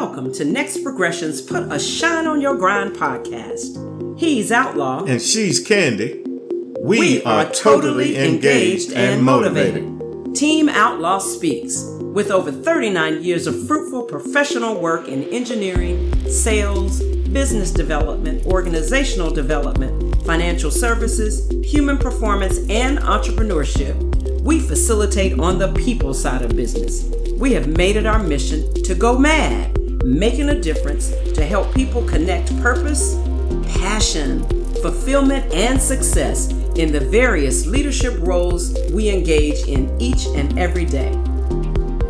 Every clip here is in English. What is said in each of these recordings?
welcome to Next Progression's Put a Shine on Your Grind podcast. He's Outlaw. And she's Candy. We, we are, are, totally engaged, engaged and motivated. motivated. Team Outlaw Speaks. With over 39 years of fruitful professional work in engineering, sales, business development, organizational development, financial services, human performance, and entrepreneurship, we facilitate on the people side of business. We have made it our mission to go mad, making a difference to help people connect purpose, passion, fulfillment, and success in the various leadership roles we engage in each and every day.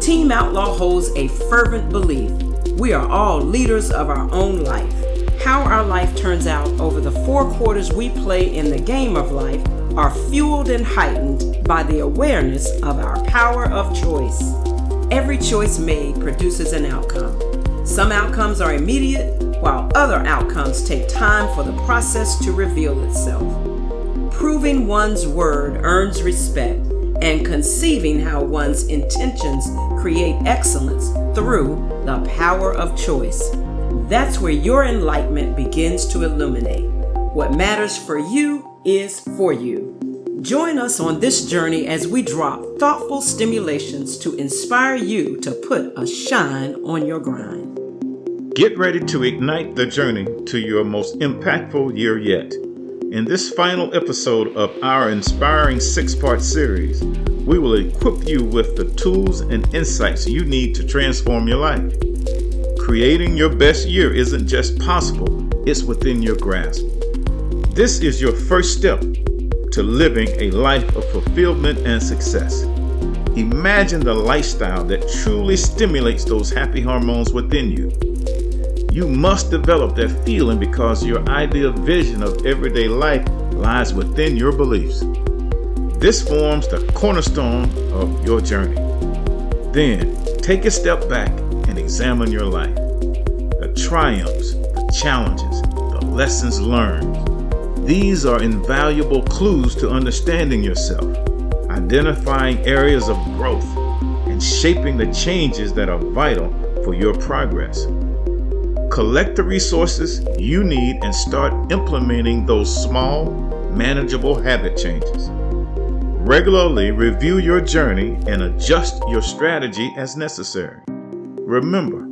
Team Outlaw holds a fervent belief we are all leaders of our own life. How our life turns out over the four quarters we play in the game of life are fueled and heightened by the awareness of our power of choice. Every choice made produces an outcome. Some outcomes are immediate, while other outcomes take time for the process to reveal itself. Proving one's word earns respect, and conceiving how one's intentions create excellence through the power of choice. That's where your enlightenment begins to illuminate. What matters for you is for you. Join us on this journey as we drop thoughtful stimulations to inspire you to put a shine on your grind. Get ready to ignite the journey to your most impactful year yet. In this final episode of our inspiring six part series, we will equip you with the tools and insights you need to transform your life. Creating your best year isn't just possible, it's within your grasp. This is your first step to living a life of fulfillment and success. Imagine the lifestyle that truly stimulates those happy hormones within you. You must develop that feeling because your ideal vision of everyday life lies within your beliefs. This forms the cornerstone of your journey. Then take a step back and examine your life. The triumphs, the challenges, the lessons learned these are invaluable clues to understanding yourself, identifying areas of growth, and shaping the changes that are vital for your progress. Collect the resources you need and start implementing those small, manageable habit changes. Regularly review your journey and adjust your strategy as necessary. Remember,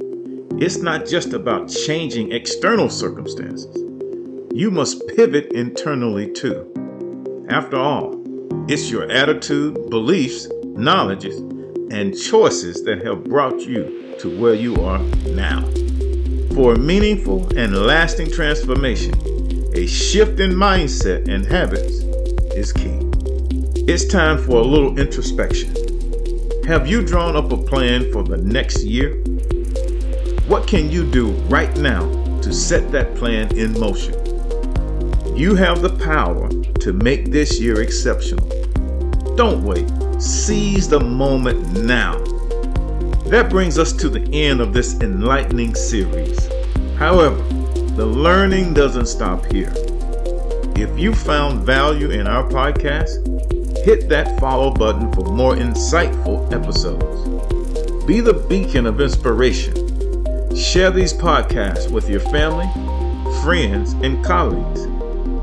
it's not just about changing external circumstances you must pivot internally too. After all, it's your attitude, beliefs, knowledges, and choices that have brought you to where you are now. For a meaningful and lasting transformation, a shift in mindset and habits is key. It's time for a little introspection. Have you drawn up a plan for the next year? What can you do right now to set that plan in motion? You have the power to make this year exceptional. Don't wait. Seize the moment now. That brings us to the end of this enlightening series. However, the learning doesn't stop here. If you found value in our podcast, hit that follow button for more insightful episodes. Be the beacon of inspiration. Share these podcasts with your family, friends, and colleagues.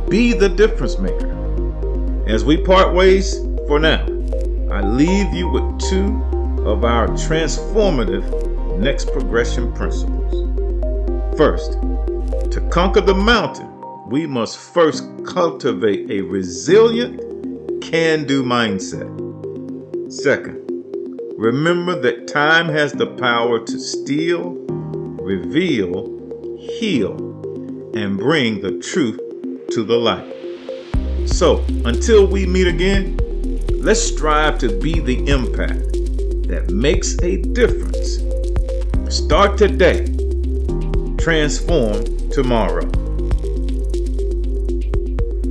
Be the difference maker. As we part ways for now, I leave you with two of our transformative next progression principles. First, to conquer the mountain, we must first cultivate a resilient, can do mindset. Second, remember that time has the power to steal, reveal, heal, and bring the truth to the light. So, until we meet again, let's strive to be the impact that makes a difference. Start today, transform tomorrow.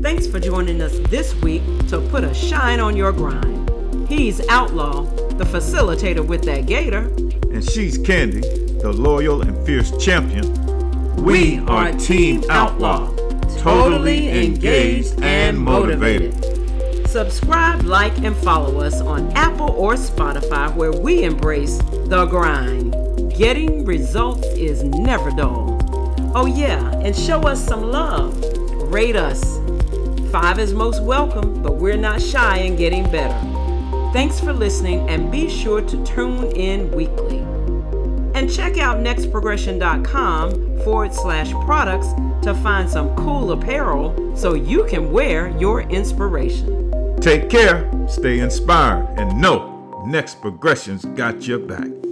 Thanks for joining us this week to put a shine on your grind. He's Outlaw, the facilitator with that gator. And she's Candy, the loyal and fierce champion. We, we are Team Outlaw. Outlaw totally engaged and motivated. Subscribe, like, and follow us on Apple or Spotify where we embrace the grind. Getting results is never dull. Oh, yeah, and show us some love. Rate us. Five is most welcome, but we're not shy in getting better. Thanks for listening, and be sure to tune in weekly. And check out nextprogression.com forward slash products to find some cool apparel so you can wear your inspiration. Take care, stay inspired, and know Next Progression's got your back.